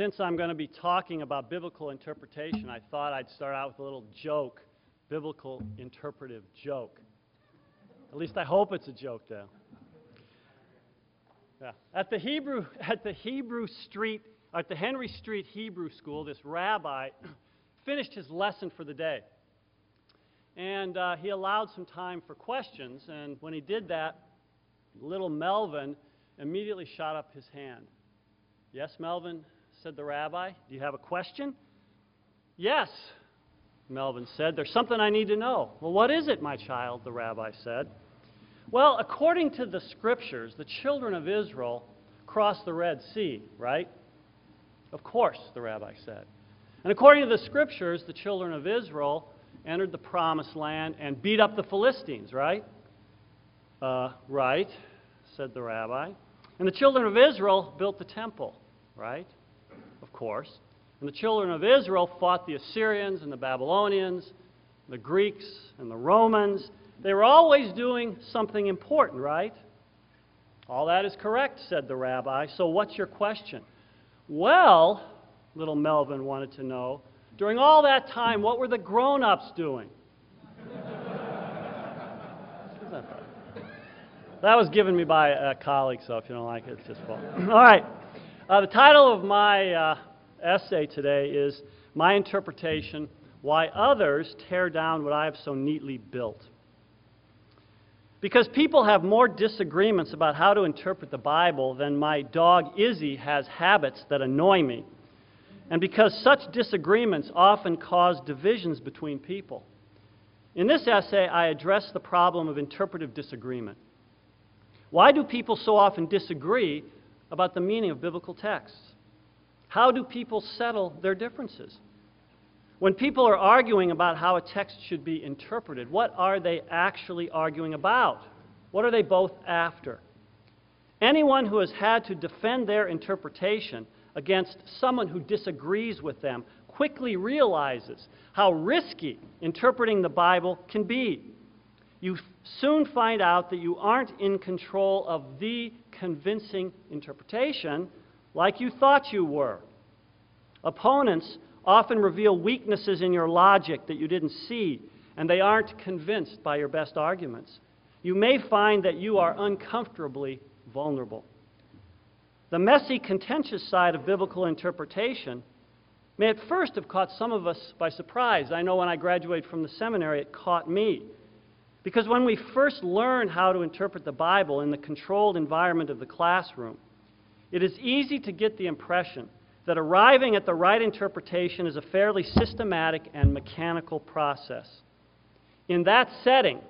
since I'm going to be talking about biblical interpretation, I thought I'd start out with a little joke, biblical interpretive joke. At least I hope it's a joke, though. Yeah. At the Hebrew, at the Hebrew Street, at the Henry Street Hebrew School, this rabbi finished his lesson for the day. And uh, he allowed some time for questions. And when he did that, little Melvin immediately shot up his hand. Yes, Melvin, said the rabbi. Do you have a question? Yes, Melvin said. There's something I need to know. Well, what is it, my child? The rabbi said. Well, according to the scriptures, the children of Israel crossed the Red Sea, right? Of course, the rabbi said. And according to the scriptures, the children of Israel entered the promised land and beat up the Philistines, right? Uh, right, said the rabbi. And the children of Israel built the temple, right? Course. And the children of Israel fought the Assyrians and the Babylonians, the Greeks and the Romans. They were always doing something important, right? All that is correct, said the rabbi. So what's your question? Well, little Melvin wanted to know, during all that time, what were the grown ups doing? that was given me by a colleague, so if you don't like it, it's just fault. all right. Uh, the title of my uh, essay today is My Interpretation Why Others Tear Down What I Have So Neatly Built. Because people have more disagreements about how to interpret the Bible than my dog Izzy has habits that annoy me. And because such disagreements often cause divisions between people. In this essay, I address the problem of interpretive disagreement. Why do people so often disagree about the meaning of biblical texts? How do people settle their differences? When people are arguing about how a text should be interpreted, what are they actually arguing about? What are they both after? Anyone who has had to defend their interpretation against someone who disagrees with them quickly realizes how risky interpreting the Bible can be. You soon find out that you aren't in control of the convincing interpretation like you thought you were. Opponents often reveal weaknesses in your logic that you didn't see, and they aren't convinced by your best arguments. You may find that you are uncomfortably vulnerable. The messy, contentious side of biblical interpretation may at first have caught some of us by surprise. I know when I graduated from the seminary, it caught me. Because when we first learn how to interpret the Bible in the controlled environment of the classroom, it is easy to get the impression that arriving at the right interpretation is a fairly systematic and mechanical process. In that setting,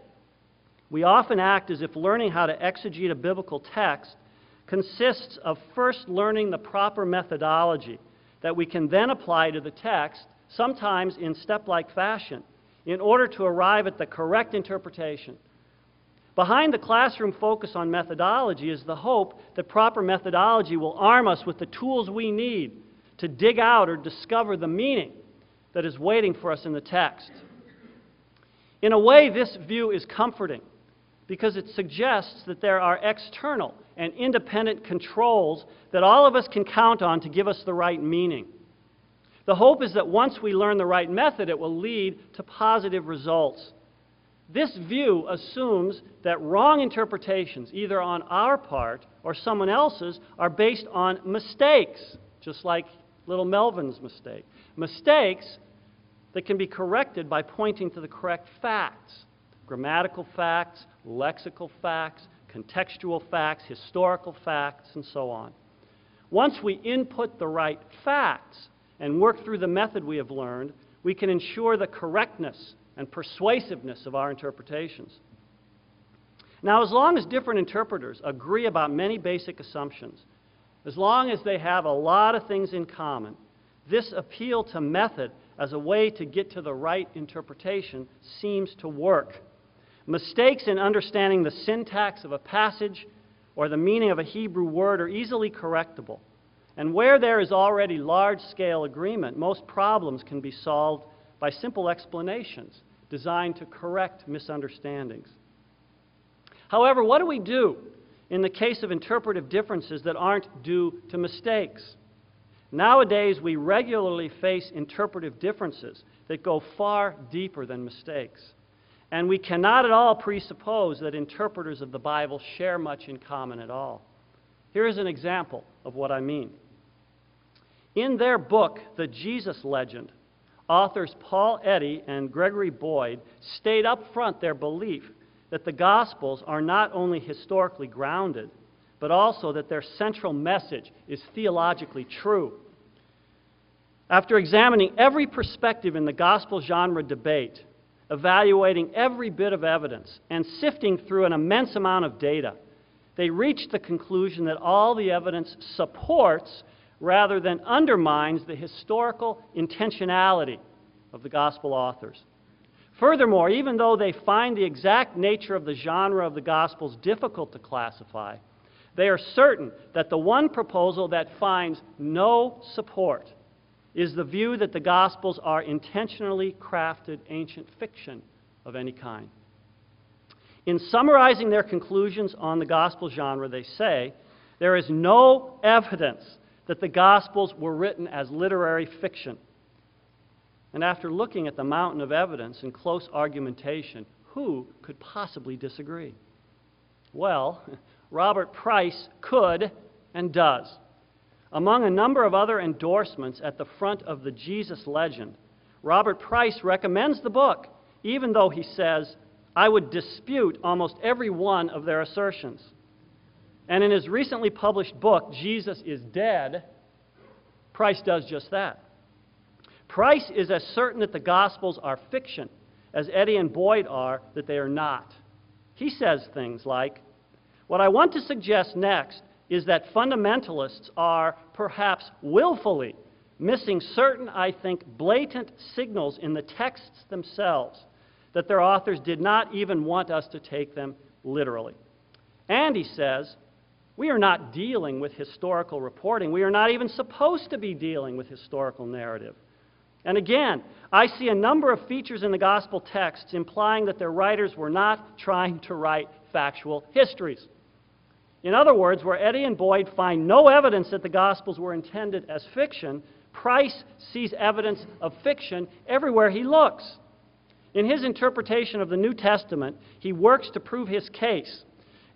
we often act as if learning how to exegete a biblical text consists of first learning the proper methodology that we can then apply to the text, sometimes in step like fashion in order to arrive at the correct interpretation. Behind the classroom focus on methodology is the hope that proper methodology will arm us with the tools we need to dig out or discover the meaning that is waiting for us in the text. In a way, this view is comforting because it suggests that there are external and independent controls that all of us can count on to give us the right meaning. The hope is that once we learn the right method, it will lead to positive results. This view assumes that wrong interpretations, either on our part or someone else's, are based on mistakes, just like little Melvin's mistake. Mistakes that can be corrected by pointing to the correct facts grammatical facts, lexical facts, contextual facts, historical facts, and so on. Once we input the right facts, and work through the method we have learned, we can ensure the correctness and persuasiveness of our interpretations. Now, as long as different interpreters agree about many basic assumptions, as long as they have a lot of things in common, this appeal to method as a way to get to the right interpretation seems to work. Mistakes in understanding the syntax of a passage or the meaning of a Hebrew word are easily correctable. And where there is already large scale agreement, most problems can be solved by simple explanations designed to correct misunderstandings. However, what do we do in the case of interpretive differences that aren't due to mistakes? Nowadays, we regularly face interpretive differences that go far deeper than mistakes. And we cannot at all presuppose that interpreters of the Bible share much in common at all. Here is an example of what I mean. In their book, The Jesus Legend, authors Paul Eddy and Gregory Boyd state up front their belief that the Gospels are not only historically grounded, but also that their central message is theologically true. After examining every perspective in the gospel genre debate, evaluating every bit of evidence, and sifting through an immense amount of data, they reached the conclusion that all the evidence supports rather than undermines the historical intentionality of the gospel authors. Furthermore, even though they find the exact nature of the genre of the Gospels difficult to classify, they are certain that the one proposal that finds no support is the view that the Gospels are intentionally crafted ancient fiction of any kind. In summarizing their conclusions on the Gospel genre, they say there is no evidence that the Gospels were written as literary fiction. And after looking at the mountain of evidence and close argumentation, who could possibly disagree? Well, Robert Price could and does. Among a number of other endorsements at the front of the Jesus legend, Robert Price recommends the book, even though he says, I would dispute almost every one of their assertions. And in his recently published book, Jesus is Dead, Price does just that. Price is as certain that the Gospels are fiction as Eddy and Boyd are that they are not. He says things like, What I want to suggest next is that fundamentalists are perhaps willfully missing certain, I think, blatant signals in the texts themselves that their authors did not even want us to take them literally. And he says, we are not dealing with historical reporting. We are not even supposed to be dealing with historical narrative. And again, I see a number of features in the gospel texts implying that their writers were not trying to write factual histories. In other words, where Eddy and Boyd find no evidence that the gospels were intended as fiction, Price sees evidence of fiction everywhere he looks. In his interpretation of the New Testament, he works to prove his case.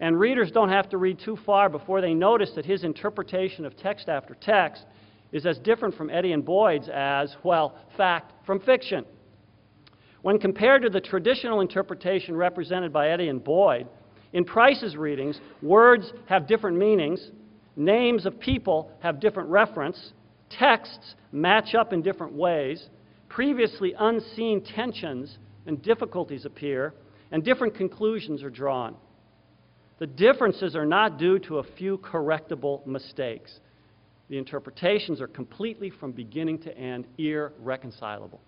And readers don't have to read too far before they notice that his interpretation of text after text is as different from Eddy and Boyd's as, well, fact from fiction. When compared to the traditional interpretation represented by Eddy and Boyd, in Price's readings, words have different meanings, names of people have different reference, texts match up in different ways, previously unseen tensions and difficulties appear, and different conclusions are drawn. The differences are not due to a few correctable mistakes. The interpretations are completely, from beginning to end, irreconcilable.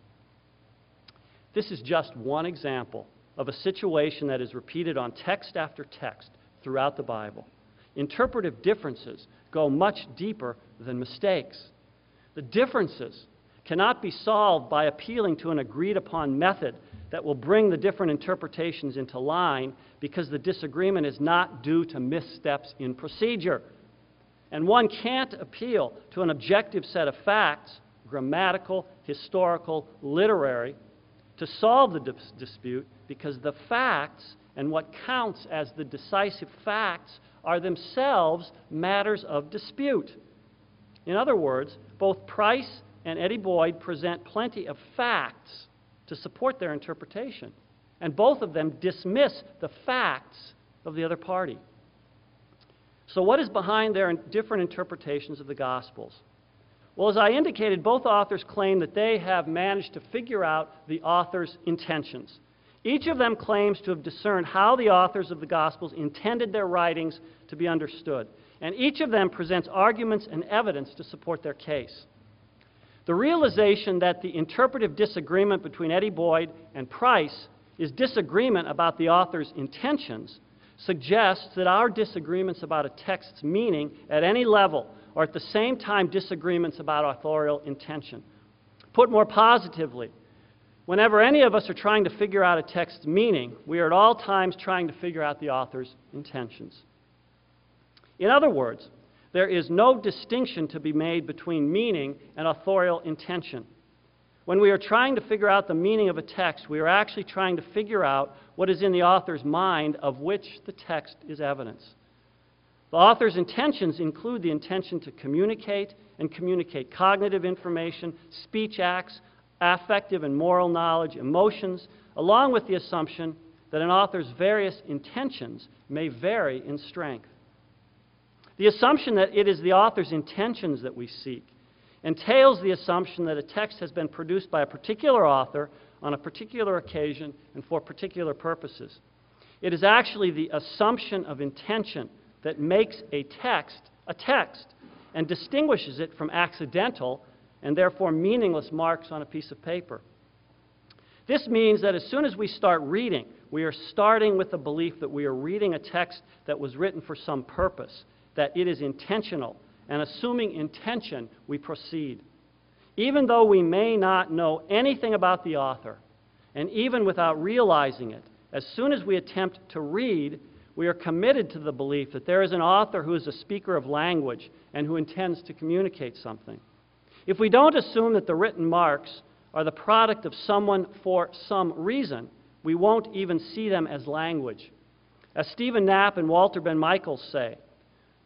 This is just one example of a situation that is repeated on text after text throughout the Bible. Interpretive differences go much deeper than mistakes. The differences cannot be solved by appealing to an agreed upon method that will bring the different interpretations into line because the disagreement is not due to missteps in procedure. And one can't appeal to an objective set of facts, grammatical, historical, literary, to solve the dis- dispute because the facts and what counts as the decisive facts are themselves matters of dispute. In other words, both Price and Eddy Boyd present plenty of facts to support their interpretation, and both of them dismiss the facts of the other party. So, what is behind their different interpretations of the Gospels? Well, as I indicated, both authors claim that they have managed to figure out the author's intentions. Each of them claims to have discerned how the authors of the Gospels intended their writings to be understood, and each of them presents arguments and evidence to support their case. The realization that the interpretive disagreement between Eddy Boyd and Price is disagreement about the author's intentions suggests that our disagreements about a text's meaning at any level are at the same time disagreements about authorial intention. Put more positively, whenever any of us are trying to figure out a text's meaning, we are at all times trying to figure out the author's intentions. In other words, there is no distinction to be made between meaning and authorial intention. When we are trying to figure out the meaning of a text, we are actually trying to figure out what is in the author's mind of which the text is evidence. The author's intentions include the intention to communicate and communicate cognitive information, speech acts, affective and moral knowledge, emotions, along with the assumption that an author's various intentions may vary in strength. The assumption that it is the author's intentions that we seek entails the assumption that a text has been produced by a particular author on a particular occasion and for particular purposes. It is actually the assumption of intention that makes a text a text and distinguishes it from accidental and therefore meaningless marks on a piece of paper. This means that as soon as we start reading, we are starting with the belief that we are reading a text that was written for some purpose, that it is intentional, and assuming intention, we proceed. Even though we may not know anything about the author, and even without realizing it, as soon as we attempt to read, we are committed to the belief that there is an author who is a speaker of language and who intends to communicate something. If we don't assume that the written marks are the product of someone for some reason, we won't even see them as language. As Stephen Knapp and Walter Benn Michaels say,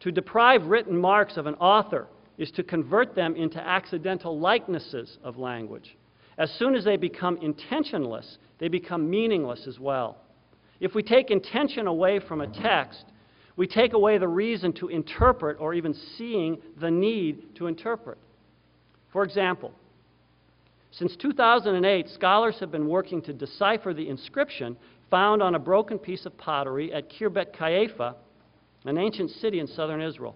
to deprive written marks of an author is to convert them into accidental likenesses of language. As soon as they become intentionless, they become meaningless as well. If we take intention away from a text, we take away the reason to interpret or even seeing the need to interpret. For example, since 2008, scholars have been working to decipher the inscription found on a broken piece of pottery at Khirbet Qeiyafa, an ancient city in southern Israel.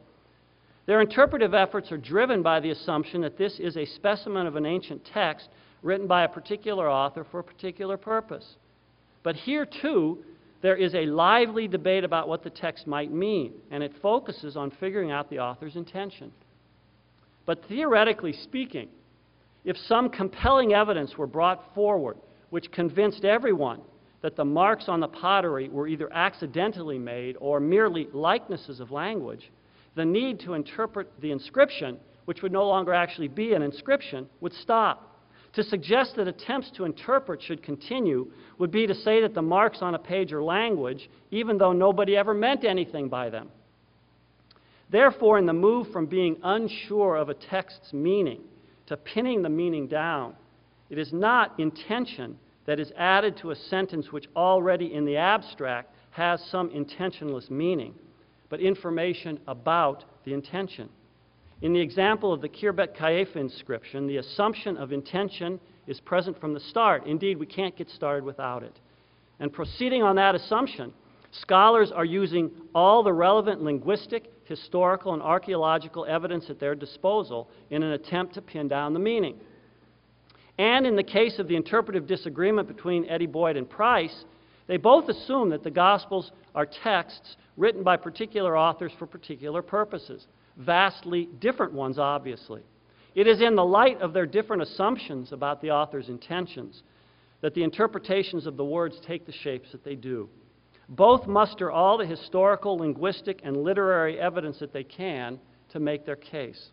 Their interpretive efforts are driven by the assumption that this is a specimen of an ancient text written by a particular author for a particular purpose. But here, too, there is a lively debate about what the text might mean, and it focuses on figuring out the author's intention. But theoretically speaking, if some compelling evidence were brought forward which convinced everyone that the marks on the pottery were either accidentally made or merely likenesses of language, the need to interpret the inscription, which would no longer actually be an inscription, would stop. To suggest that attempts to interpret should continue would be to say that the marks on a page are language, even though nobody ever meant anything by them. Therefore, in the move from being unsure of a text's meaning to pinning the meaning down, it is not intention that is added to a sentence which already in the abstract has some intentionless meaning, but information about the intention. In the example of the Khirbet Qeiyafa inscription, the assumption of intention is present from the start. Indeed, we can't get started without it. And proceeding on that assumption, scholars are using all the relevant linguistic, historical, and archaeological evidence at their disposal in an attempt to pin down the meaning. And in the case of the interpretive disagreement between Eddy Boyd and Price, they both assume that the Gospels are texts written by particular authors for particular purposes vastly different ones, obviously. It is in the light of their different assumptions about the author's intentions that the interpretations of the words take the shapes that they do. Both muster all the historical, linguistic, and literary evidence that they can to make their case.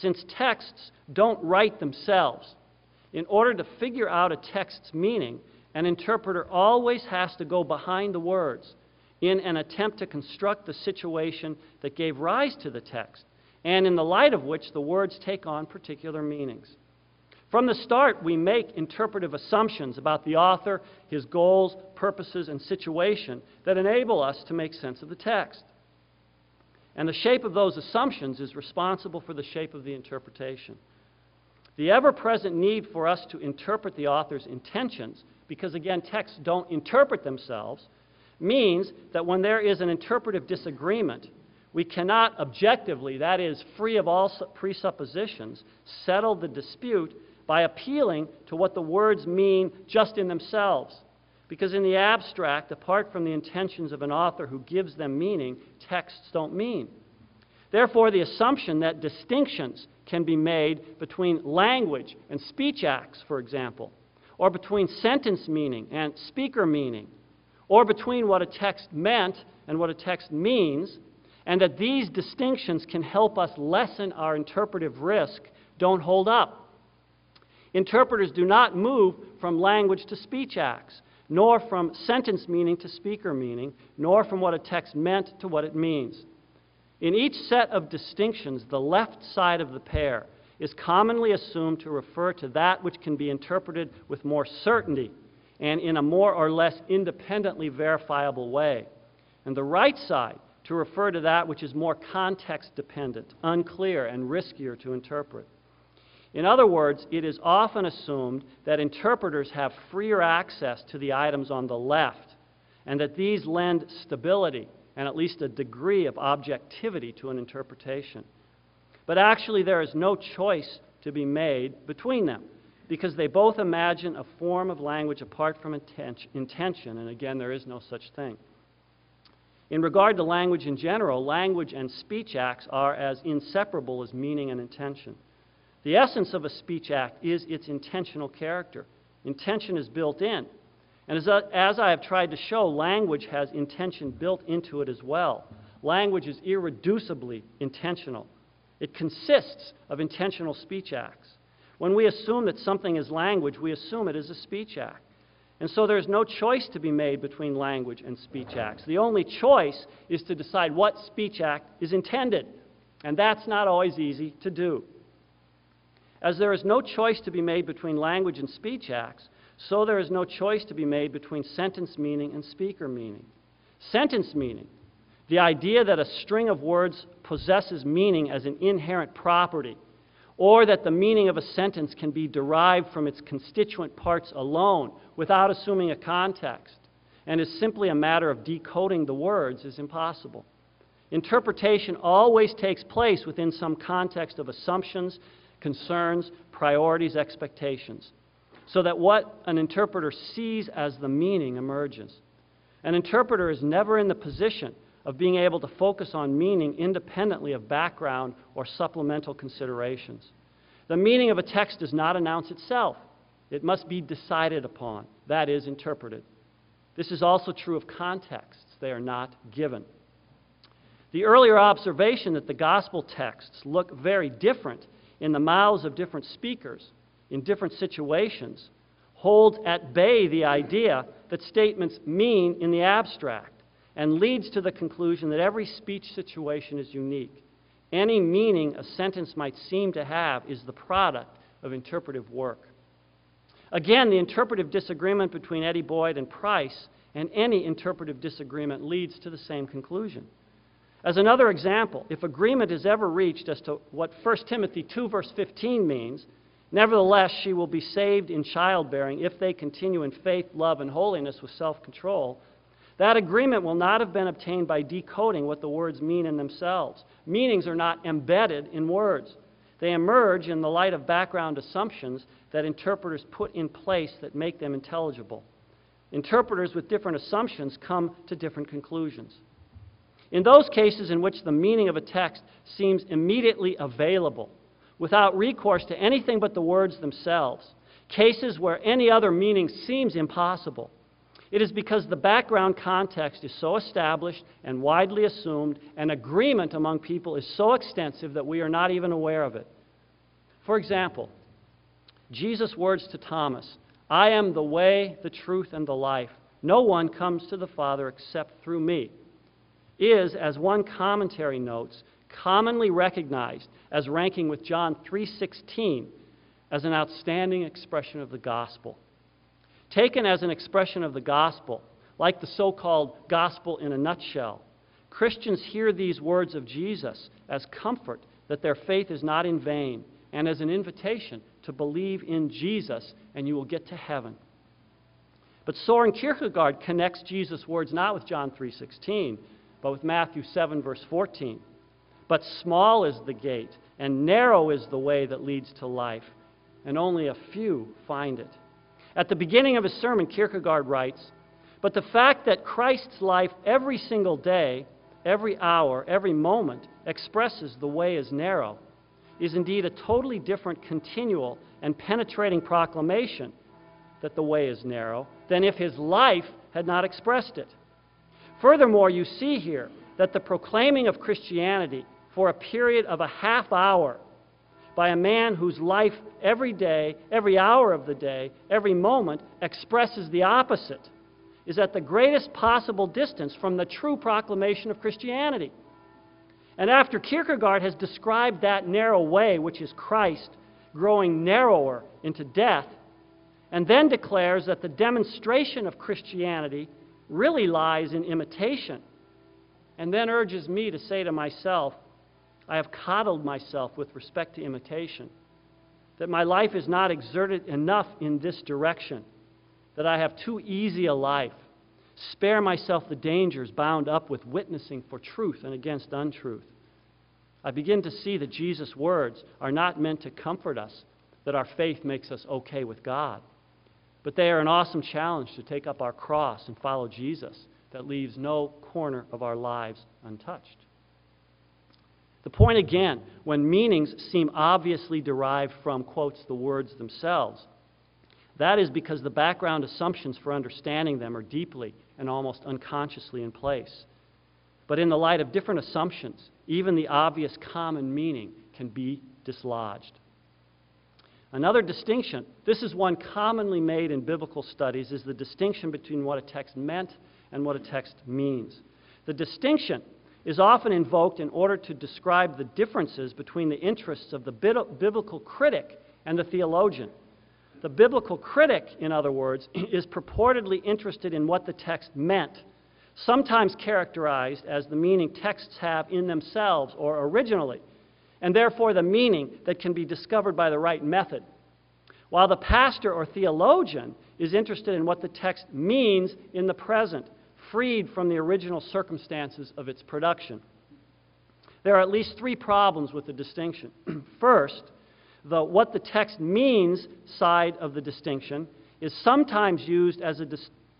Since texts don't write themselves, in order to figure out a text's meaning, an interpreter always has to go behind the words in an attempt to construct the situation that gave rise to the text, and in the light of which the words take on particular meanings. From the start, we make interpretive assumptions about the author, his goals, purposes, and situation that enable us to make sense of the text. And the shape of those assumptions is responsible for the shape of the interpretation. The ever present need for us to interpret the author's intentions, because again, texts don't interpret themselves, means that when there is an interpretive disagreement, we cannot objectively, that is, free of all presuppositions, settle the dispute by appealing to what the words mean just in themselves. Because in the abstract, apart from the intentions of an author who gives them meaning, texts don't mean. Therefore, the assumption that distinctions can be made between language and speech acts, for example, or between sentence meaning and speaker meaning, or between what a text meant and what a text means, and that these distinctions can help us lessen our interpretive risk don't hold up. Interpreters do not move from language to speech acts, nor from sentence meaning to speaker meaning, nor from what a text meant to what it means. In each set of distinctions, the left side of the pair is commonly assumed to refer to that which can be interpreted with more certainty and in a more or less independently verifiable way, and the right side to refer to that which is more context dependent, unclear, and riskier to interpret. In other words, it is often assumed that interpreters have freer access to the items on the left, and that these lend stability and at least a degree of objectivity to an interpretation. But actually, there is no choice to be made between them because they both imagine a form of language apart from intention, and again, there is no such thing. In regard to language in general, language and speech acts are as inseparable as meaning and intention. The essence of a speech act is its intentional character. Intention is built in. And as, as I have tried to show, language has intention built into it as well. Language is irreducibly intentional. It consists of intentional speech acts. When we assume that something is language, we assume it is a speech act. And so there's no choice to be made between language and speech acts. The only choice is to decide what speech act is intended. And that's not always easy to do. As there is no choice to be made between language and speech acts, so there is no choice to be made between sentence meaning and speaker meaning. Sentence meaning, the idea that a string of words possesses meaning as an inherent property, or that the meaning of a sentence can be derived from its constituent parts alone without assuming a context, and is simply a matter of decoding the words, is impossible. Interpretation always takes place within some context of assumptions, concerns, priorities, expectations so that what an interpreter sees as the meaning emerges. An interpreter is never in the position of being able to focus on meaning independently of background or supplemental considerations. The meaning of a text does not announce itself. It must be decided upon, that is, interpreted. This is also true of contexts, they are not given. The earlier observation that the gospel texts look very different in the mouths of different speakers in different situations holds at bay the idea that statements mean in the abstract and leads to the conclusion that every speech situation is unique. Any meaning a sentence might seem to have is the product of interpretive work. Again, the interpretive disagreement between Eddy Boyd and Price and any interpretive disagreement leads to the same conclusion. As another example, if agreement is ever reached as to what 1 Timothy 2, verse 15 means, Nevertheless, she will be saved in childbearing if they continue in faith, love, and holiness with self control. That agreement will not have been obtained by decoding what the words mean in themselves. Meanings are not embedded in words, they emerge in the light of background assumptions that interpreters put in place that make them intelligible. Interpreters with different assumptions come to different conclusions. In those cases in which the meaning of a text seems immediately available, without recourse to anything but the words themselves, cases where any other meaning seems impossible. It is because the background context is so established and widely assumed, and agreement among people is so extensive that we are not even aware of it. For example, Jesus' words to Thomas I am the way, the truth, and the life. No one comes to the Father except through me, is, as one commentary notes, commonly recognized as ranking with John 3:16 as an outstanding expression of the gospel. Taken as an expression of the gospel, like the so-called gospel in a nutshell, Christians hear these words of Jesus as comfort that their faith is not in vain and as an invitation to believe in Jesus and you will get to heaven. But Soren Kierkegaard connects Jesus' words not with John 3:16, but with Matthew 7 verse 14. But small is the gate, and narrow is the way that leads to life, and only a few find it. At the beginning of his sermon, Kierkegaard writes But the fact that Christ's life every single day, every hour, every moment expresses the way is narrow is indeed a totally different, continual, and penetrating proclamation that the way is narrow than if his life had not expressed it. Furthermore, you see here that the proclaiming of Christianity for a period of a half hour by a man whose life every day, every hour of the day, every moment expresses the opposite is at the greatest possible distance from the true proclamation of Christianity. And after Kierkegaard has described that narrow way, which is Christ, growing narrower into death, and then declares that the demonstration of Christianity really lies in imitation, and then urges me to say to myself, I have coddled myself with respect to imitation, that my life is not exerted enough in this direction, that I have too easy a life, spare myself the dangers bound up with witnessing for truth and against untruth. I begin to see that Jesus' words are not meant to comfort us, that our faith makes us okay with God, but they are an awesome challenge to take up our cross and follow Jesus that leaves no corner of our lives untouched. The point again, when meanings seem obviously derived from, quotes, the words themselves, that is because the background assumptions for understanding them are deeply and almost unconsciously in place. But in the light of different assumptions, even the obvious common meaning can be dislodged. Another distinction, this is one commonly made in biblical studies, is the distinction between what a text meant and what a text means. The distinction is often invoked in order to describe the differences between the interests of the biblical critic and the theologian. The biblical critic, in other words, is purportedly interested in what the text meant, sometimes characterized as the meaning texts have in themselves or originally, and therefore the meaning that can be discovered by the right method. While the pastor or theologian is interested in what the text means in the present, freed from the original circumstances of its production. There are at least three problems with the distinction. First, the what the text means side of the distinction is sometimes used as a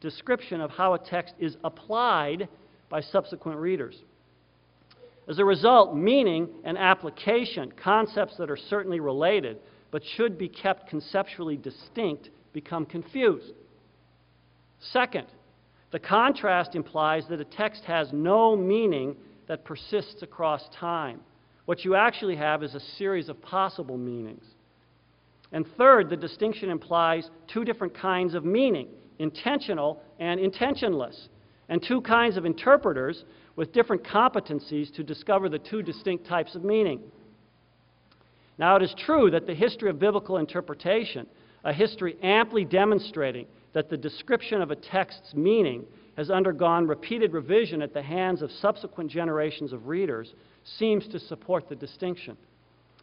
description of how a text is applied by subsequent readers. As a result, meaning and application, concepts that are certainly related but should be kept conceptually distinct, become confused. Second, the contrast implies that a text has no meaning that persists across time. What you actually have is a series of possible meanings. And third, the distinction implies two different kinds of meaning intentional and intentionless, and two kinds of interpreters with different competencies to discover the two distinct types of meaning. Now, it is true that the history of biblical interpretation, a history amply demonstrating that the description of a text's meaning has undergone repeated revision at the hands of subsequent generations of readers, seems to support the distinction.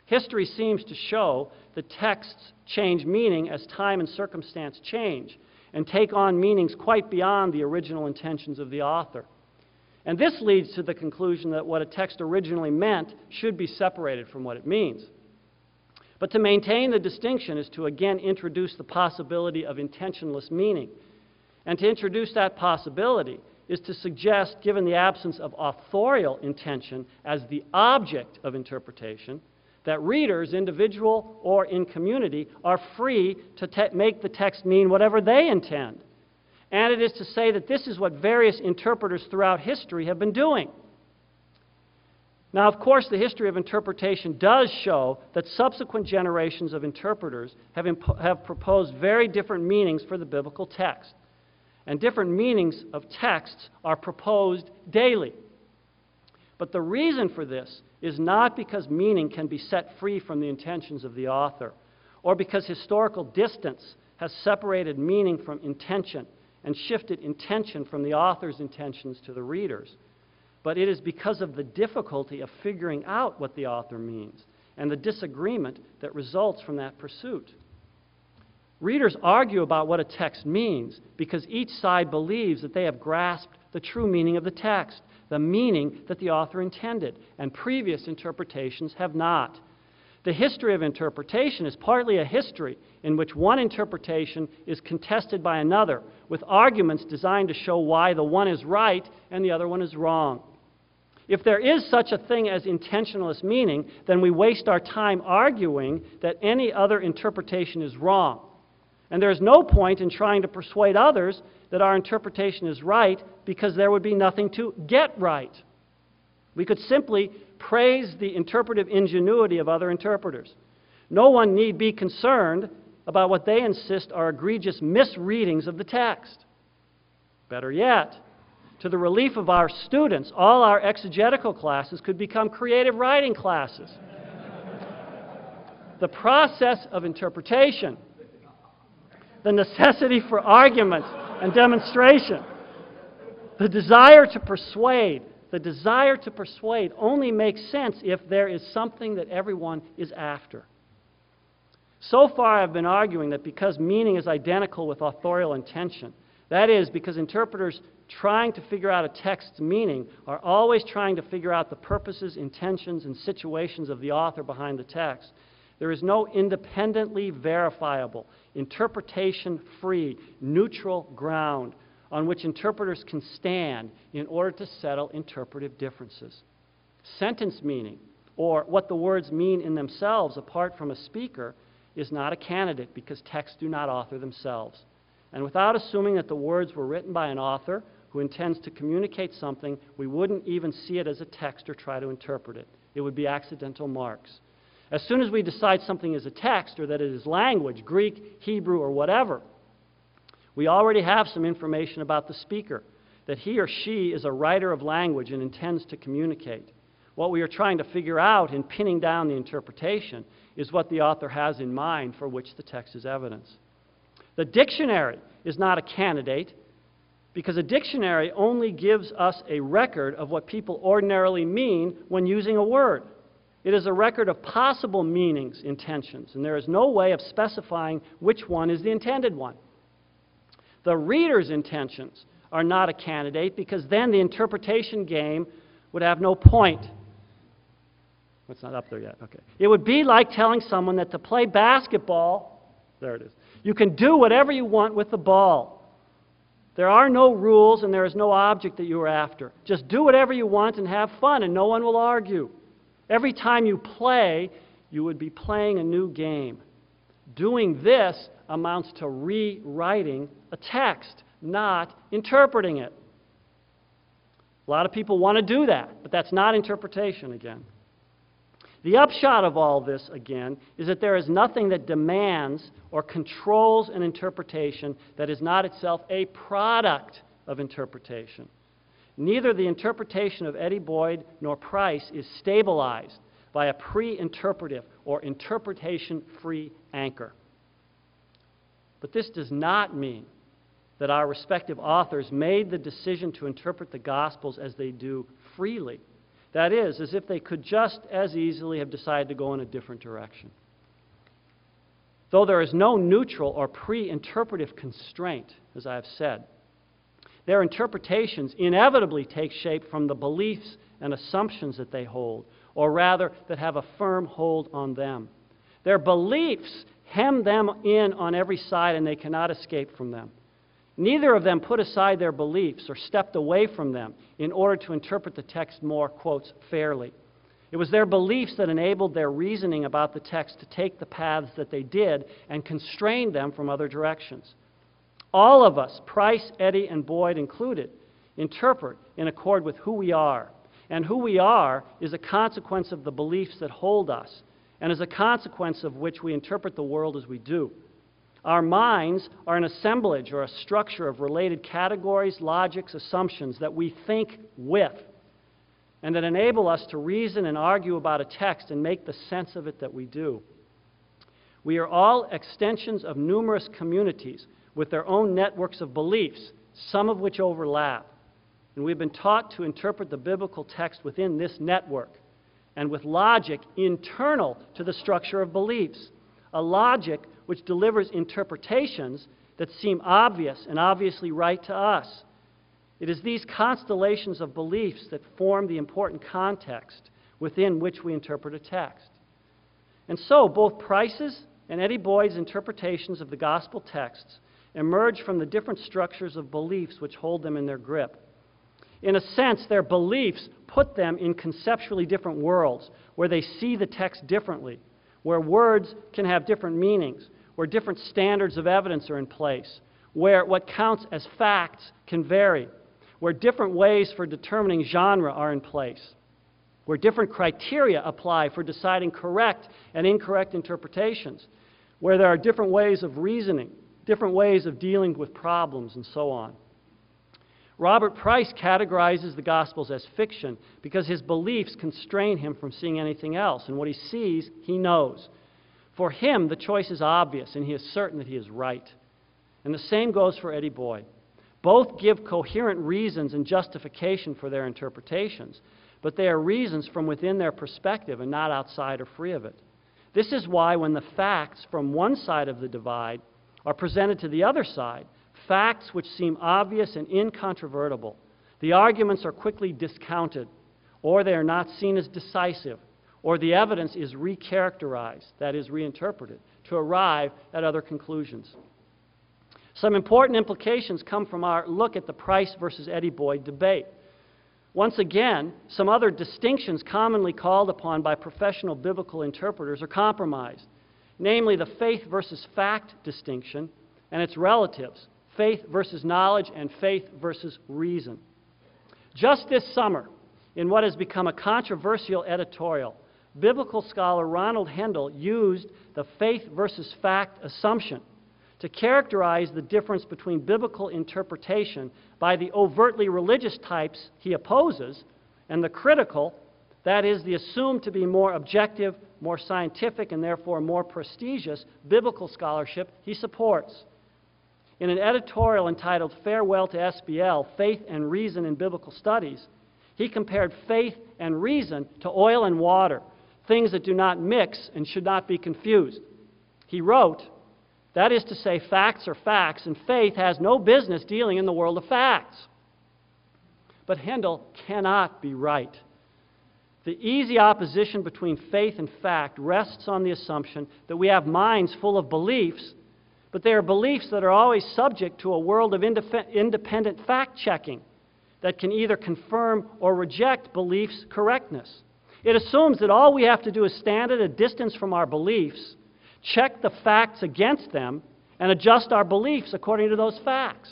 History seems to show that texts change meaning as time and circumstance change and take on meanings quite beyond the original intentions of the author. And this leads to the conclusion that what a text originally meant should be separated from what it means. But to maintain the distinction is to again introduce the possibility of intentionless meaning. And to introduce that possibility is to suggest, given the absence of authorial intention as the object of interpretation, that readers, individual or in community, are free to make the text mean whatever they intend. And it is to say that this is what various interpreters throughout history have been doing. Now, of course, the history of interpretation does show that subsequent generations of interpreters have, have proposed very different meanings for the biblical text. And different meanings of texts are proposed daily. But the reason for this is not because meaning can be set free from the intentions of the author, or because historical distance has separated meaning from intention and shifted intention from the author's intentions to the reader's but it is because of the difficulty of figuring out what the author means and the disagreement that results from that pursuit. Readers argue about what a text means because each side believes that they have grasped the true meaning of the text, the meaning that the author intended, and previous interpretations have not. The history of interpretation is partly a history in which one interpretation is contested by another, with arguments designed to show why the one is right and the other one is wrong. If there is such a thing as intentionalist meaning, then we waste our time arguing that any other interpretation is wrong. And there is no point in trying to persuade others that our interpretation is right because there would be nothing to get right. We could simply praise the interpretive ingenuity of other interpreters. No one need be concerned about what they insist are egregious misreadings of the text. Better yet, to the relief of our students, all our exegetical classes could become creative writing classes. the process of interpretation, the necessity for argument and demonstration, the desire to persuade, the desire to persuade only makes sense if there is something that everyone is after. So far, I've been arguing that because meaning is identical with authorial intention, that is, because interpreters trying to figure out a text's meaning are always trying to figure out the purposes, intentions, and situations of the author behind the text. There is no independently verifiable, interpretation free, neutral ground on which interpreters can stand in order to settle interpretive differences. Sentence meaning, or what the words mean in themselves apart from a speaker, is not a candidate because texts do not author themselves. And without assuming that the words were written by an author who intends to communicate something, we wouldn't even see it as a text or try to interpret it. It would be accidental marks. As soon as we decide something is a text or that it is language, Greek, Hebrew, or whatever, we already have some information about the speaker, that he or she is a writer of language and intends to communicate. What we are trying to figure out in pinning down the interpretation is what the author has in mind for which the text is evidence. The dictionary is not a candidate because a dictionary only gives us a record of what people ordinarily mean when using a word. It is a record of possible meanings, intentions, and there is no way of specifying which one is the intended one. The reader's intentions are not a candidate because then the interpretation game would have no point. It's not up there yet. Okay. It would be like telling someone that to play basketball, there it is, you can do whatever you want with the ball. There are no rules and there is no object that you are after. Just do whatever you want and have fun, and no one will argue. Every time you play, you would be playing a new game. Doing this amounts to rewriting a text, not interpreting it. A lot of people want to do that, but that's not interpretation again. The upshot of all this, again, is that there is nothing that demands or controls an interpretation that is not itself a product of interpretation. Neither the interpretation of Eddy Boyd nor Price is stabilized by a pre interpretive or interpretation free anchor. But this does not mean that our respective authors made the decision to interpret the Gospels as they do freely. That is, as if they could just as easily have decided to go in a different direction. Though there is no neutral or pre interpretive constraint, as I have said, their interpretations inevitably take shape from the beliefs and assumptions that they hold, or rather, that have a firm hold on them. Their beliefs hem them in on every side, and they cannot escape from them. Neither of them put aside their beliefs or stepped away from them in order to interpret the text more, quotes, fairly. It was their beliefs that enabled their reasoning about the text to take the paths that they did and constrained them from other directions. All of us, Price, Eddy, and Boyd included, interpret in accord with who we are. And who we are is a consequence of the beliefs that hold us, and as a consequence of which we interpret the world as we do. Our minds are an assemblage or a structure of related categories, logics, assumptions that we think with, and that enable us to reason and argue about a text and make the sense of it that we do. We are all extensions of numerous communities with their own networks of beliefs, some of which overlap. And we've been taught to interpret the biblical text within this network and with logic internal to the structure of beliefs, a logic which delivers interpretations that seem obvious and obviously right to us. It is these constellations of beliefs that form the important context within which we interpret a text. And so, both Price's and Eddy Boyd's interpretations of the gospel texts emerge from the different structures of beliefs which hold them in their grip. In a sense, their beliefs put them in conceptually different worlds where they see the text differently, where words can have different meanings, where different standards of evidence are in place, where what counts as facts can vary, where different ways for determining genre are in place. where different criteria apply for deciding correct and incorrect interpretations, where there are different ways of reasoning, different ways of dealing with problems, and so on. Robert Price categorizes the Gospels as fiction because his beliefs constrain him from seeing anything else, and what he sees, he knows. For him, the choice is obvious, and he is certain that he is right. And the same goes for Eddy Boyd. Both give coherent reasons and justification for their interpretations, but they are reasons from within their perspective and not outside or free of it. This is why, when the facts from one side of the divide are presented to the other side, facts which seem obvious and incontrovertible, the arguments are quickly discounted, or they are not seen as decisive, or the evidence is recharacterized, that is, reinterpreted, to arrive at other conclusions. Some important implications come from our look at the Price versus Eddy Boyd debate. Once again, some other distinctions commonly called upon by professional biblical interpreters are compromised, namely the faith versus fact distinction and its relatives, faith versus knowledge and faith versus reason. Just this summer, in what has become a controversial editorial, biblical scholar Ronald Hendel used the faith versus fact assumption to characterize the difference between biblical interpretation by the overtly religious types he opposes and the critical, that is, the assumed to be more objective, more scientific, and therefore more prestigious biblical scholarship he supports. In an editorial entitled Farewell to SBL Faith and Reason in Biblical Studies, he compared faith and reason to oil and water, things that do not mix and should not be confused. He wrote, that is to say, facts are facts, and faith has no business dealing in the world of facts. But Hendel cannot be right. The easy opposition between faith and fact rests on the assumption that we have minds full of beliefs, but they are beliefs that are always subject to a world of independent fact checking that can either confirm or reject beliefs' correctness. It assumes that all we have to do is stand at a distance from our beliefs check the facts against them, and adjust our beliefs according to those facts.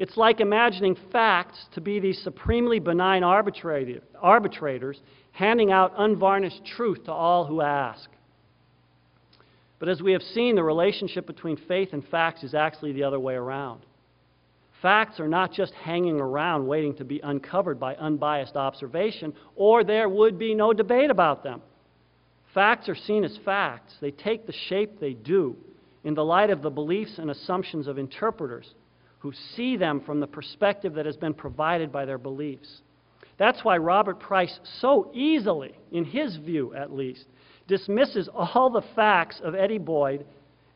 It's like imagining facts to be these supremely benign arbitrators handing out unvarnished truth to all who ask. But as we have seen, the relationship between faith and facts is actually the other way around. Facts are not just hanging around waiting to be uncovered by unbiased observation, or there would be no debate about them. Facts are seen as facts. They take the shape they do in the light of the beliefs and assumptions of interpreters who see them from the perspective that has been provided by their beliefs. That's why Robert Price so easily, in his view at least, dismisses all the facts of Eddy Boyd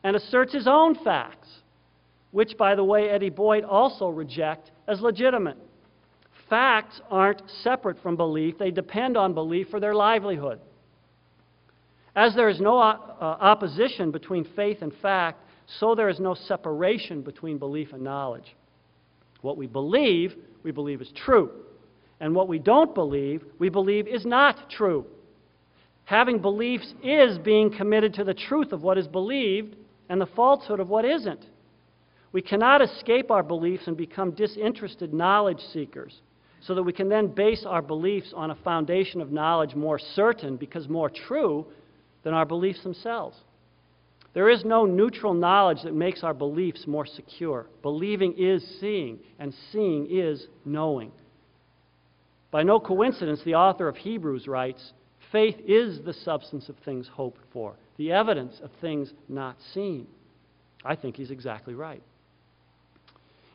and asserts his own facts, which, by the way, Eddy Boyd also reject as legitimate. Facts aren't separate from belief, they depend on belief for their livelihood. As there is no uh, opposition between faith and fact, so there is no separation between belief and knowledge. What we believe, we believe is true. And what we don't believe, we believe is not true. Having beliefs is being committed to the truth of what is believed and the falsehood of what isn't. We cannot escape our beliefs and become disinterested knowledge seekers so that we can then base our beliefs on a foundation of knowledge more certain because more true than our beliefs themselves. There is no neutral knowledge that makes our beliefs more secure. Believing is seeing, and seeing is knowing. By no coincidence, the author of Hebrews writes faith is the substance of things hoped for, the evidence of things not seen. I think he's exactly right.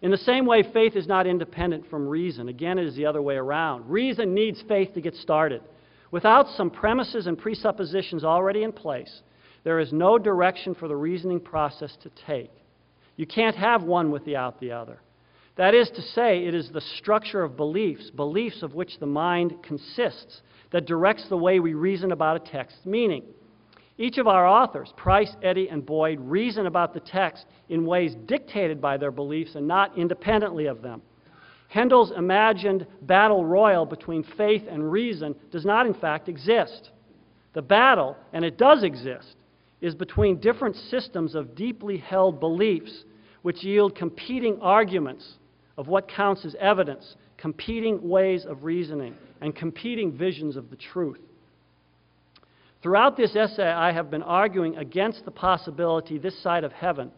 In the same way, faith is not independent from reason. Again, it is the other way around. Reason needs faith to get started. Without some premises and presuppositions already in place, there is no direction for the reasoning process to take. You can't have one without the other. That is to say, it is the structure of beliefs, beliefs of which the mind consists, that directs the way we reason about a text's meaning. Each of our authors, Price, Eddy, and Boyd, reason about the text in ways dictated by their beliefs and not independently of them. Hendel's imagined battle royal between faith and reason does not, in fact, exist. The battle, and it does exist, is between different systems of deeply held beliefs which yield competing arguments of what counts as evidence, competing ways of reasoning, and competing visions of the truth. Throughout this essay, I have been arguing against the possibility this side of heaven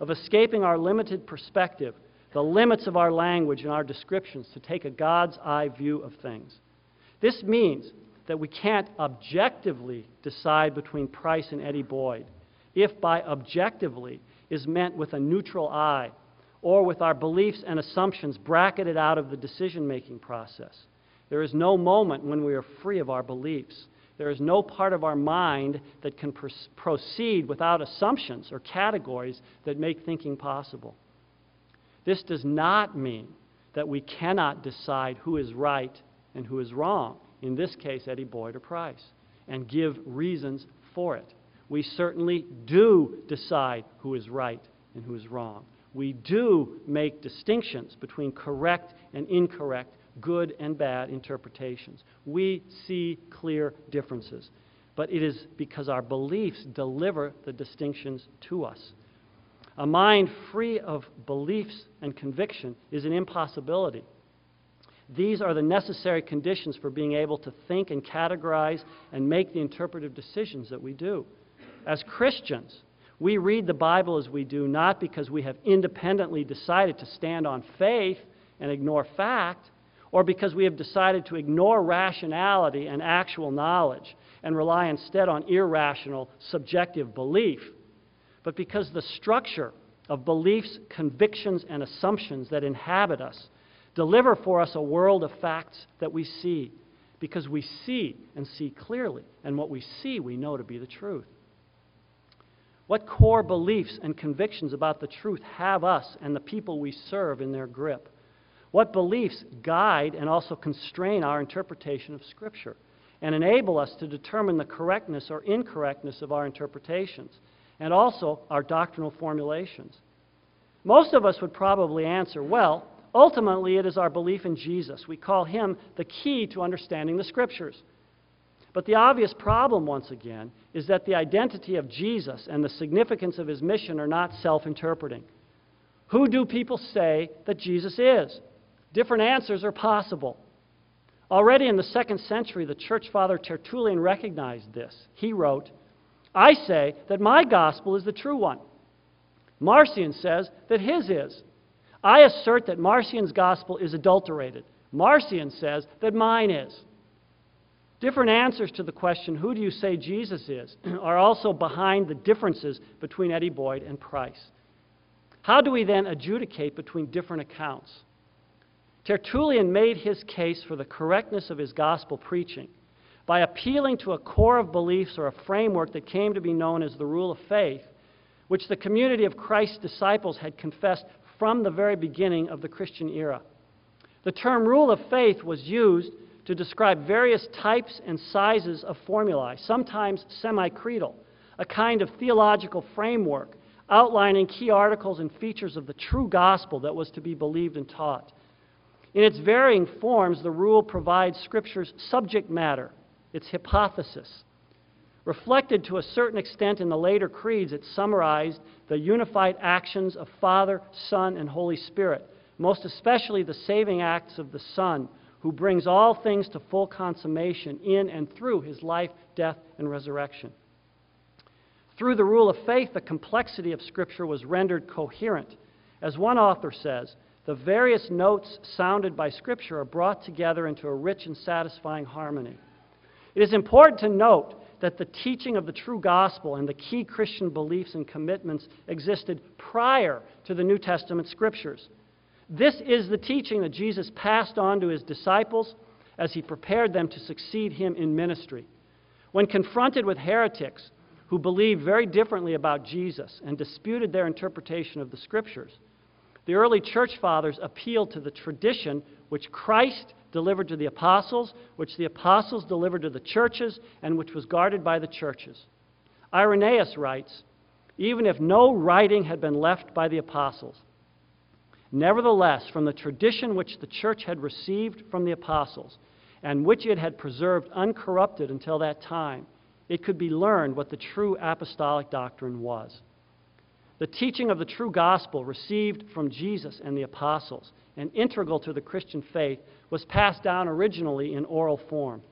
of escaping our limited perspective, the limits of our language and our descriptions, to take a God's eye view of things. This means that we can't objectively decide between Price and Eddy Boyd, if by objectively is meant with a neutral eye or with our beliefs and assumptions bracketed out of the decision making process. There is no moment when we are free of our beliefs. There is no part of our mind that can pr- proceed without assumptions or categories that make thinking possible. This does not mean that we cannot decide who is right and who is wrong, in this case, Eddy Boyd or Price, and give reasons for it. We certainly do decide who is right and who is wrong. We do make distinctions between correct and incorrect, good and bad interpretations. We see clear differences. But it is because our beliefs deliver the distinctions to us. A mind free of beliefs and conviction is an impossibility. These are the necessary conditions for being able to think and categorize and make the interpretive decisions that we do. As Christians, we read the Bible as we do not because we have independently decided to stand on faith and ignore fact, or because we have decided to ignore rationality and actual knowledge and rely instead on irrational, subjective belief, but because the structure of beliefs, convictions, and assumptions that inhabit us deliver for us a world of facts that we see, because we see and see clearly, and what we see we know to be the truth. What core beliefs and convictions about the truth have us and the people we serve in their grip? What beliefs guide and also constrain our interpretation of Scripture and enable us to determine the correctness or incorrectness of our interpretations and also our doctrinal formulations? Most of us would probably answer, well, ultimately it is our belief in Jesus. We call him the key to understanding the Scriptures. But the obvious problem, once again, is that the identity of Jesus and the significance of his mission are not self interpreting. Who do people say that Jesus is? Different answers are possible. Already in the second century, the church father Tertullian recognized this. He wrote, I say that my gospel is the true one. Marcion says that his is. I assert that Marcion's gospel is adulterated. Marcion says that mine is. Different answers to the question, who do you say Jesus is, are also behind the differences between Eddy Boyd and Price. How do we then adjudicate between different accounts? Tertullian made his case for the correctness of his gospel preaching by appealing to a core of beliefs or a framework that came to be known as the rule of faith, which the community of Christ's disciples had confessed from the very beginning of the Christian era. The term rule of faith was used to describe various types and sizes of formulae, sometimes semi creedal, a kind of theological framework outlining key articles and features of the true gospel that was to be believed and taught. In its varying forms, the rule provides Scripture's subject matter, its hypothesis. Reflected to a certain extent in the later creeds, it summarized the unified actions of Father, Son, and Holy Spirit, most especially the saving acts of the Son, who brings all things to full consummation in and through his life, death, and resurrection. Through the rule of faith, the complexity of Scripture was rendered coherent. As one author says, the various notes sounded by Scripture are brought together into a rich and satisfying harmony. It is important to note that the teaching of the true gospel and the key Christian beliefs and commitments existed prior to the New Testament Scriptures. This is the teaching that Jesus passed on to his disciples as he prepared them to succeed him in ministry. When confronted with heretics who believed very differently about Jesus and disputed their interpretation of the Scriptures, the early church fathers appealed to the tradition which Christ delivered to the apostles, which the apostles delivered to the churches, and which was guarded by the churches. Irenaeus writes Even if no writing had been left by the apostles, Nevertheless, from the tradition which the church had received from the apostles, and which it had preserved uncorrupted until that time, it could be learned what the true apostolic doctrine was. The teaching of the true gospel received from Jesus and the apostles and integral to the Christian faith was passed down originally in oral form.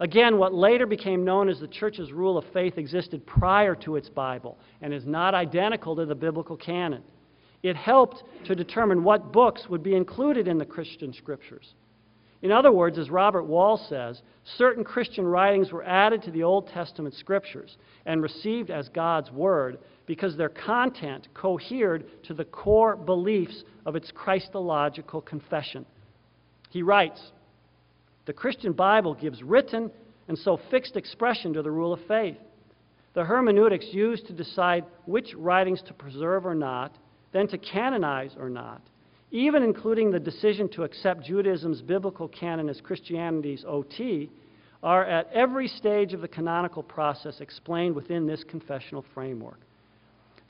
Again, what later became known as the church's rule of faith existed prior to its Bible and is not identical to the biblical canon. It helped to determine what books would be included in the Christian scriptures. In other words, as Robert Wall says, certain Christian writings were added to the Old Testament scriptures and received as God's Word because their content cohered to the core beliefs of its Christological confession. He writes The Christian Bible gives written and so fixed expression to the rule of faith. The hermeneutics used to decide which writings to preserve or not, then to canonize or not, even including the decision to accept Judaism's biblical canon as Christianity's OT, are at every stage of the canonical process explained within this confessional framework.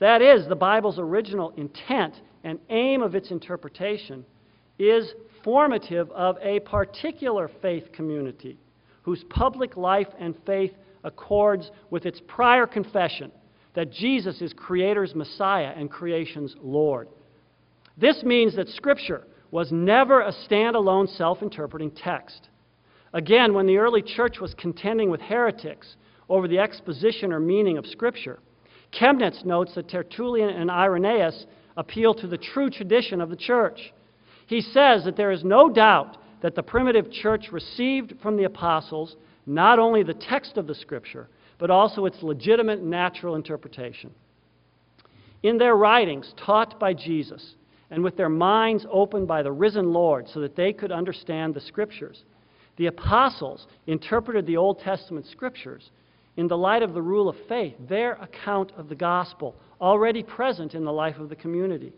That is, the Bible's original intent and aim of its interpretation is formative of a particular faith community whose public life and faith accords with its prior confession that Jesus is Creator's Messiah and creation's Lord. This means that Scripture was never a standalone self interpreting text. Again, when the early church was contending with heretics over the exposition or meaning of Scripture, Chemnitz notes that Tertullian and Irenaeus appeal to the true tradition of the church. He says that there is no doubt that the primitive church received from the apostles not only the text of the Scripture, but also its legitimate natural interpretation. In their writings taught by Jesus, and with their minds opened by the risen Lord so that they could understand the Scriptures. The apostles interpreted the Old Testament Scriptures in the light of the rule of faith, their account of the gospel, already present in the life of the community.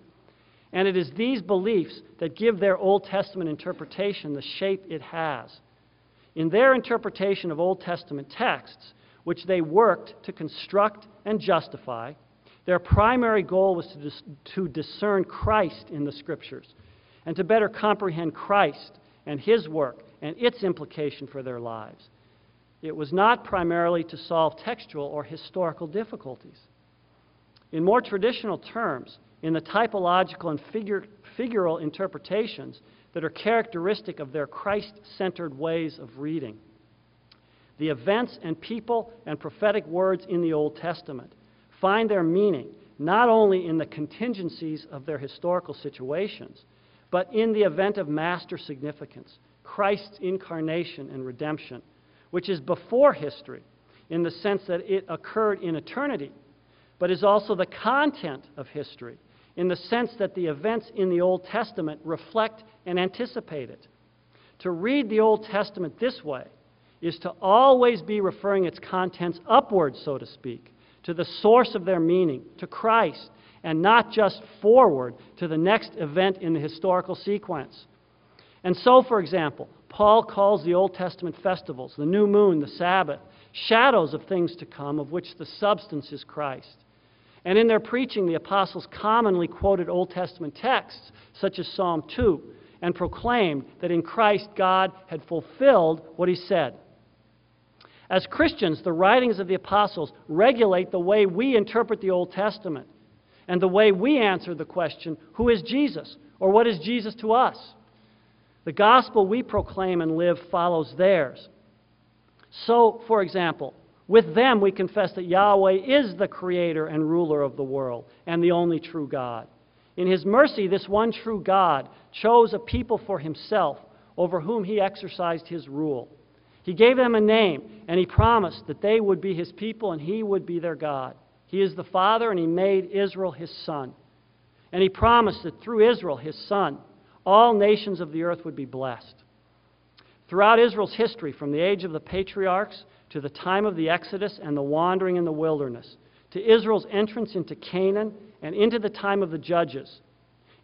And it is these beliefs that give their Old Testament interpretation the shape it has. In their interpretation of Old Testament texts, which they worked to construct and justify, their primary goal was to, dis- to discern Christ in the Scriptures and to better comprehend Christ and His work and its implication for their lives. It was not primarily to solve textual or historical difficulties. In more traditional terms, in the typological and figure, figural interpretations that are characteristic of their Christ centered ways of reading, the events and people and prophetic words in the Old Testament find their meaning not only in the contingencies of their historical situations, but in the event of master significance, Christ's incarnation and redemption, which is before history in the sense that it occurred in eternity, but is also the content of history in the sense that the events in the Old Testament reflect and anticipate it. To read the Old Testament this way is to always be referring its contents upward, so to speak, to the source of their meaning, to Christ, and not just forward to the next event in the historical sequence. And so, for example, Paul calls the Old Testament festivals, the new moon, the Sabbath, shadows of things to come, of which the substance is Christ. And in their preaching, the apostles commonly quoted Old Testament texts, such as Psalm 2, and proclaimed that in Christ God had fulfilled what he said. As Christians, the writings of the apostles regulate the way we interpret the Old Testament and the way we answer the question, Who is Jesus? or What is Jesus to us? The gospel we proclaim and live follows theirs. So, for example, with them we confess that Yahweh is the creator and ruler of the world and the only true God. In his mercy, this one true God chose a people for himself over whom he exercised his rule. He gave them a name, and he promised that they would be his people and he would be their God. He is the Father, and he made Israel his son. And he promised that through Israel, his son, all nations of the earth would be blessed. Throughout Israel's history, from the age of the patriarchs to the time of the Exodus and the wandering in the wilderness, to Israel's entrance into Canaan and into the time of the judges,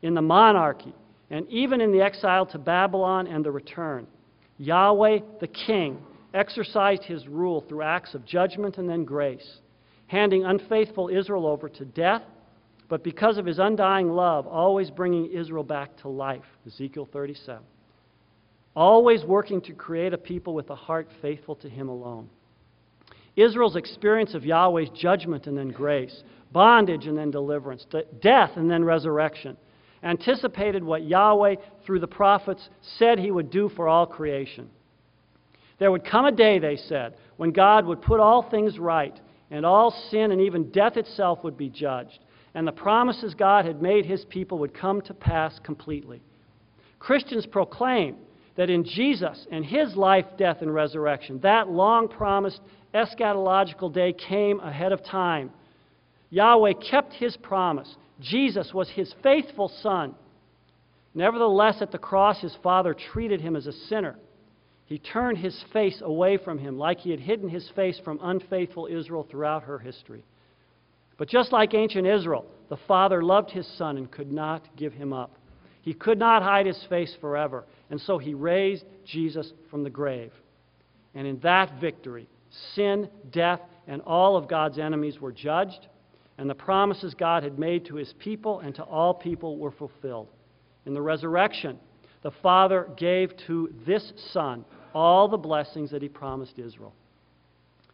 in the monarchy, and even in the exile to Babylon and the return, Yahweh the King exercised his rule through acts of judgment and then grace, handing unfaithful Israel over to death, but because of his undying love, always bringing Israel back to life. Ezekiel 37. Always working to create a people with a heart faithful to him alone. Israel's experience of Yahweh's judgment and then grace bondage and then deliverance, death and then resurrection, anticipated what Yahweh, through the prophets, said he would do for all creation. There would come a day, they said, when God would put all things right, and all sin and even death itself would be judged, and the promises God had made his people would come to pass completely. Christians proclaim that in Jesus and his life, death, and resurrection, that long promised eschatological day came ahead of time. Yahweh kept his promise. Jesus was his faithful son. Nevertheless, at the cross, his father treated him as a sinner. He turned his face away from him like he had hidden his face from unfaithful Israel throughout her history. But just like ancient Israel, the father loved his son and could not give him up. He could not hide his face forever, and so he raised Jesus from the grave. And in that victory, sin, death, and all of God's enemies were judged, and the promises God had made to his people and to all people were fulfilled. In the resurrection, the Father gave to this Son all the blessings that he promised Israel.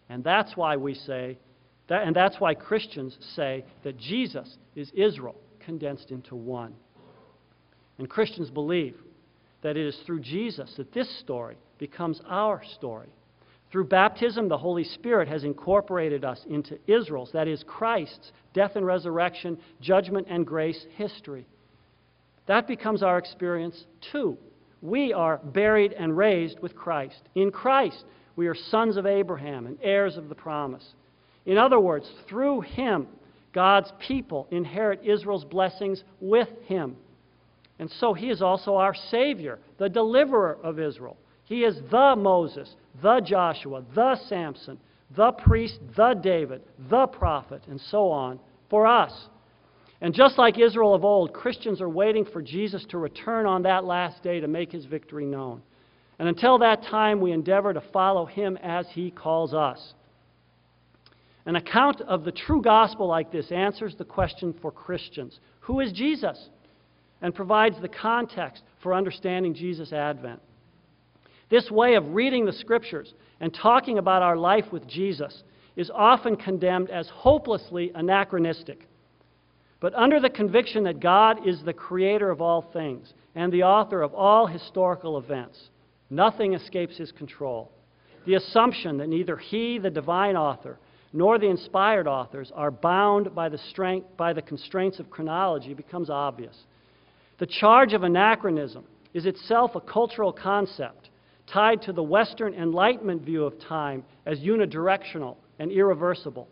And that's why we say, that, and that's why Christians say that Jesus is Israel condensed into one. And Christians believe that it is through Jesus that this story becomes our story. Through baptism, the Holy Spirit has incorporated us into Israel's, that is, Christ's, death and resurrection, judgment and grace history. That becomes our experience too we are buried and raised with Christ. In Christ, we are sons of Abraham and heirs of the promise. In other words, through him, God's people inherit Israel's blessings with him. And so he is also our Savior, the deliverer of Israel. He is the Moses, the Joshua, the Samson, the priest, the David, the prophet, and so on for us. And just like Israel of old, Christians are waiting for Jesus to return on that last day to make his victory known. And until that time, we endeavor to follow him as he calls us. An account of the true gospel like this answers the question for Christians Who is Jesus? and provides the context for understanding Jesus' advent. This way of reading the scriptures and talking about our life with Jesus is often condemned as hopelessly anachronistic. But under the conviction that God is the creator of all things and the author of all historical events, nothing escapes his control. The assumption that neither he, the divine author, nor the inspired authors are bound by the, strength, by the constraints of chronology becomes obvious. The charge of anachronism is itself a cultural concept tied to the Western Enlightenment view of time as unidirectional and irreversible.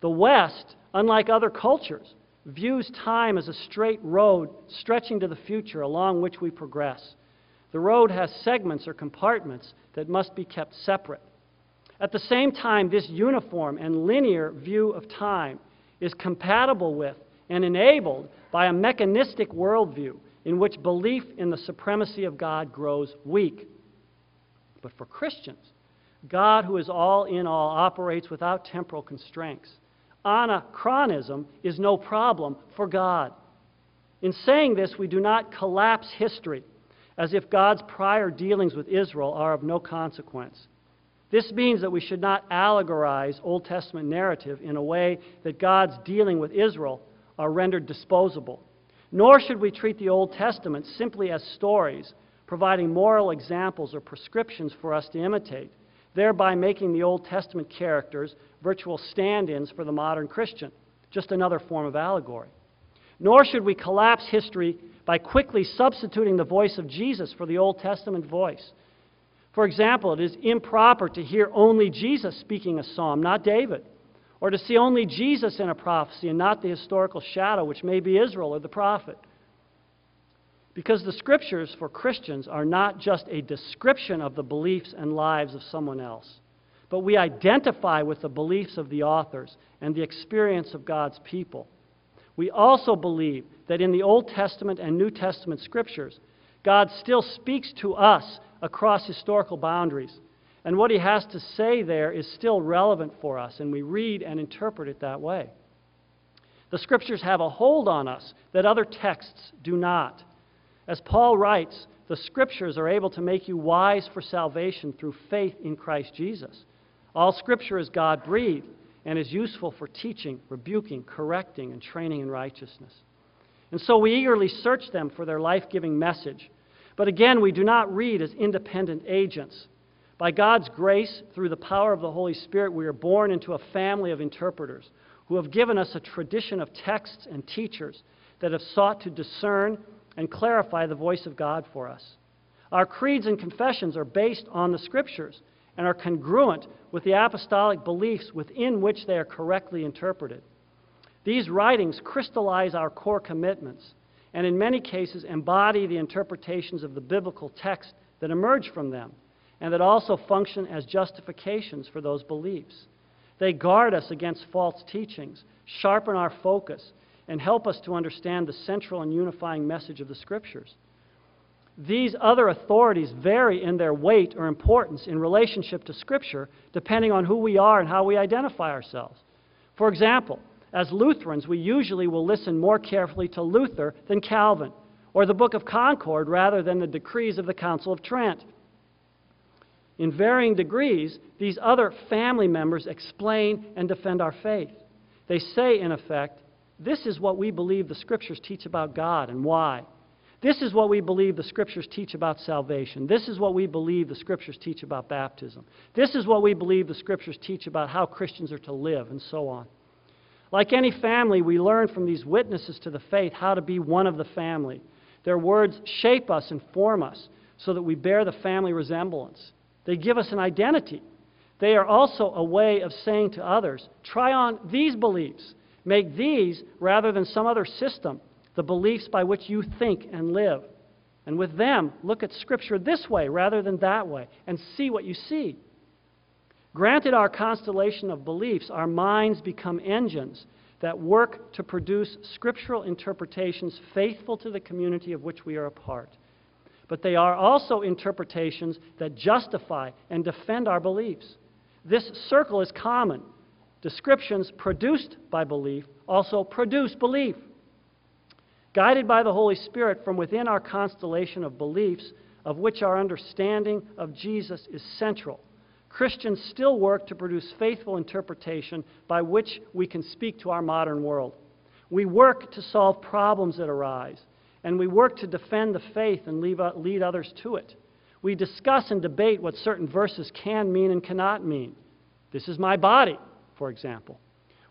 The West, unlike other cultures, views time as a straight road stretching to the future along which we progress. The road has segments or compartments that must be kept separate. At the same time, this uniform and linear view of time is compatible with and enabled by a mechanistic worldview in which belief in the supremacy of God grows weak. But for Christians, God, who is all in all, operates without temporal constraints anachronism is no problem for God. In saying this, we do not collapse history as if God's prior dealings with Israel are of no consequence. This means that we should not allegorize Old Testament narrative in a way that God's dealing with Israel are rendered disposable. Nor should we treat the Old Testament simply as stories, providing moral examples or prescriptions for us to imitate thereby making the Old Testament characters virtual stand ins for the modern Christian, just another form of allegory. Nor should we collapse history by quickly substituting the voice of Jesus for the Old Testament voice. For example, it is improper to hear only Jesus speaking a psalm, not David, or to see only Jesus in a prophecy and not the historical shadow, which may be Israel or the prophet. Because the scriptures for Christians are not just a description of the beliefs and lives of someone else, but we identify with the beliefs of the authors and the experience of God's people. We also believe that in the Old Testament and New Testament scriptures, God still speaks to us across historical boundaries. And what he has to say there is still relevant for us, and we read and interpret it that way. The scriptures have a hold on us that other texts do not. As Paul writes, the scriptures are able to make you wise for salvation through faith in Christ Jesus. All scripture is God breathed and is useful for teaching, rebuking, correcting, and training in righteousness. And so we eagerly search them for their life giving message. But again, we do not read as independent agents. By God's grace, through the power of the Holy Spirit, we are born into a family of interpreters who have given us a tradition of texts and teachers that have sought to discern and clarify the voice of God for us. Our creeds and confessions are based on the Scriptures and are congruent with the apostolic beliefs within which they are correctly interpreted. These writings crystallize our core commitments and, in many cases, embody the interpretations of the biblical text that emerge from them and that also function as justifications for those beliefs. They guard us against false teachings, sharpen our focus, and help us to understand the central and unifying message of the Scriptures. These other authorities vary in their weight or importance in relationship to Scripture depending on who we are and how we identify ourselves. For example, as Lutherans, we usually will listen more carefully to Luther than Calvin, or the Book of Concord rather than the decrees of the Council of Trent. In varying degrees, these other family members explain and defend our faith. They say, in effect, this is what we believe the Scriptures teach about God and why. This is what we believe the Scriptures teach about salvation. This is what we believe the Scriptures teach about baptism. This is what we believe the Scriptures teach about how Christians are to live, and so on. Like any family, we learn from these witnesses to the faith how to be one of the family. Their words shape us and form us so that we bear the family resemblance. They give us an identity. They are also a way of saying to others, try on these beliefs. Make these, rather than some other system, the beliefs by which you think and live. And with them, look at Scripture this way rather than that way and see what you see. Granted our constellation of beliefs, our minds become engines that work to produce scriptural interpretations faithful to the community of which we are a part but they are also interpretations that justify and defend our beliefs. This circle is common. Descriptions produced by belief also produce belief. Guided by the Holy Spirit from within our constellation of beliefs, of which our understanding of Jesus is central, Christians still work to produce faithful interpretation by which we can speak to our modern world. We work to solve problems that arise and we work to defend the faith and uh, lead others to it. We discuss and debate what certain verses can mean and cannot mean. This is my body, for example.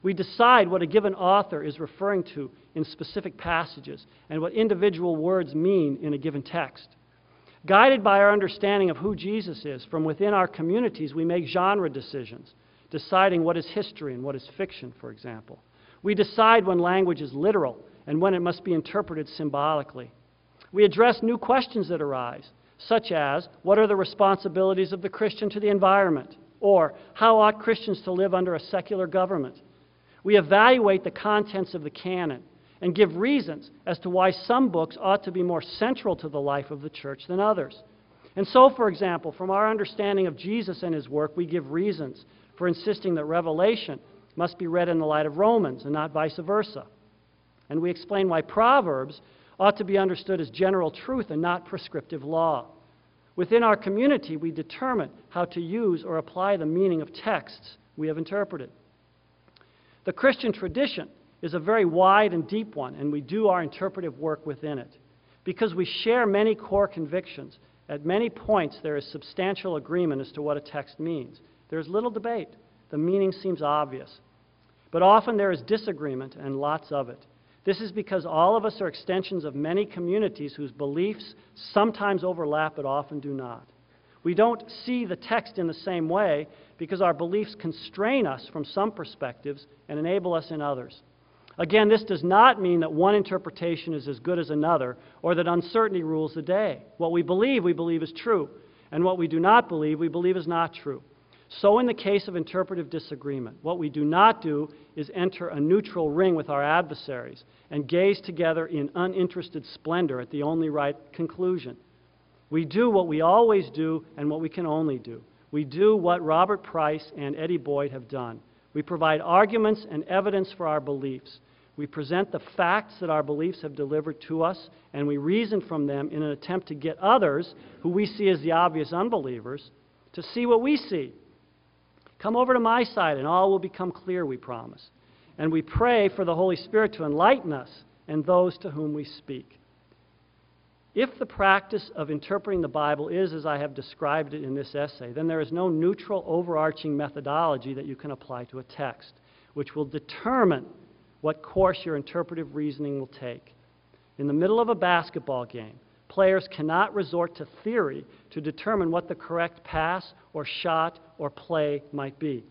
We decide what a given author is referring to in specific passages and what individual words mean in a given text. Guided by our understanding of who Jesus is, from within our communities, we make genre decisions, deciding what is history and what is fiction, for example. We decide when language is literal and when it must be interpreted symbolically. We address new questions that arise, such as what are the responsibilities of the Christian to the environment? Or how ought Christians to live under a secular government? We evaluate the contents of the canon and give reasons as to why some books ought to be more central to the life of the church than others. And so, for example, from our understanding of Jesus and his work, we give reasons for insisting that Revelation must be read in the light of Romans and not vice versa. And we explain why Proverbs ought to be understood as general truth and not prescriptive law. Within our community, we determine how to use or apply the meaning of texts we have interpreted. The Christian tradition is a very wide and deep one, and we do our interpretive work within it. Because we share many core convictions, at many points there is substantial agreement as to what a text means. There is little debate. The meaning seems obvious. But often there is disagreement, and lots of it. This is because all of us are extensions of many communities whose beliefs sometimes overlap but often do not. We don't see the text in the same way because our beliefs constrain us from some perspectives and enable us in others. Again, this does not mean that one interpretation is as good as another or that uncertainty rules the day. What we believe, we believe is true, and what we do not believe, we believe is not true. So, in the case of interpretive disagreement, what we do not do is enter a neutral ring with our adversaries and gaze together in uninterested splendor at the only right conclusion. We do what we always do and what we can only do. We do what Robert Price and Eddy Boyd have done. We provide arguments and evidence for our beliefs. We present the facts that our beliefs have delivered to us, and we reason from them in an attempt to get others, who we see as the obvious unbelievers, to see what we see Come over to my side, and all will become clear, we promise. And we pray for the Holy Spirit to enlighten us and those to whom we speak. If the practice of interpreting the Bible is as I have described it in this essay, then there is no neutral, overarching methodology that you can apply to a text, which will determine what course your interpretive reasoning will take. In the middle of a basketball game, players cannot resort to theory to determine what the correct pass or shot or play might be.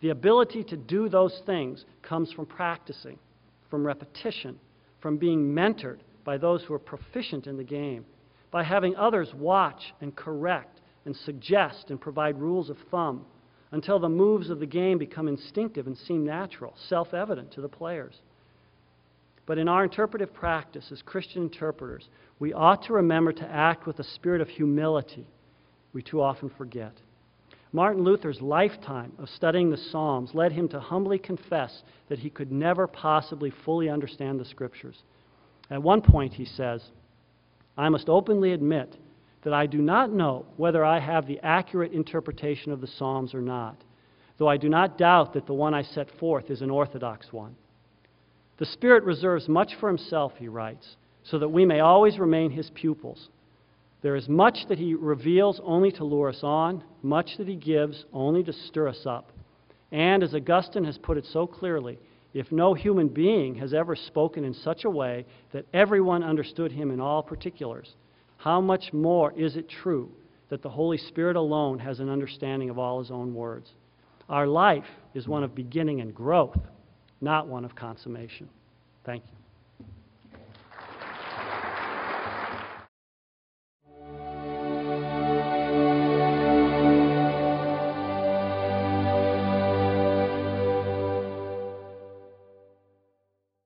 The ability to do those things comes from practicing, from repetition, from being mentored by those who are proficient in the game, by having others watch and correct and suggest and provide rules of thumb until the moves of the game become instinctive and seem natural, self evident to the players. But in our interpretive practice as Christian interpreters, we ought to remember to act with a spirit of humility we too often forget. Martin Luther's lifetime of studying the Psalms led him to humbly confess that he could never possibly fully understand the Scriptures. At one point, he says, I must openly admit that I do not know whether I have the accurate interpretation of the Psalms or not, though I do not doubt that the one I set forth is an orthodox one. The Spirit reserves much for Himself, he writes, so that we may always remain His pupils. There is much that He reveals only to lure us on, much that He gives only to stir us up. And as Augustine has put it so clearly, if no human being has ever spoken in such a way that everyone understood him in all particulars, how much more is it true that the Holy Spirit alone has an understanding of all his own words? Our life is one of beginning and growth, not one of consummation. Thank you.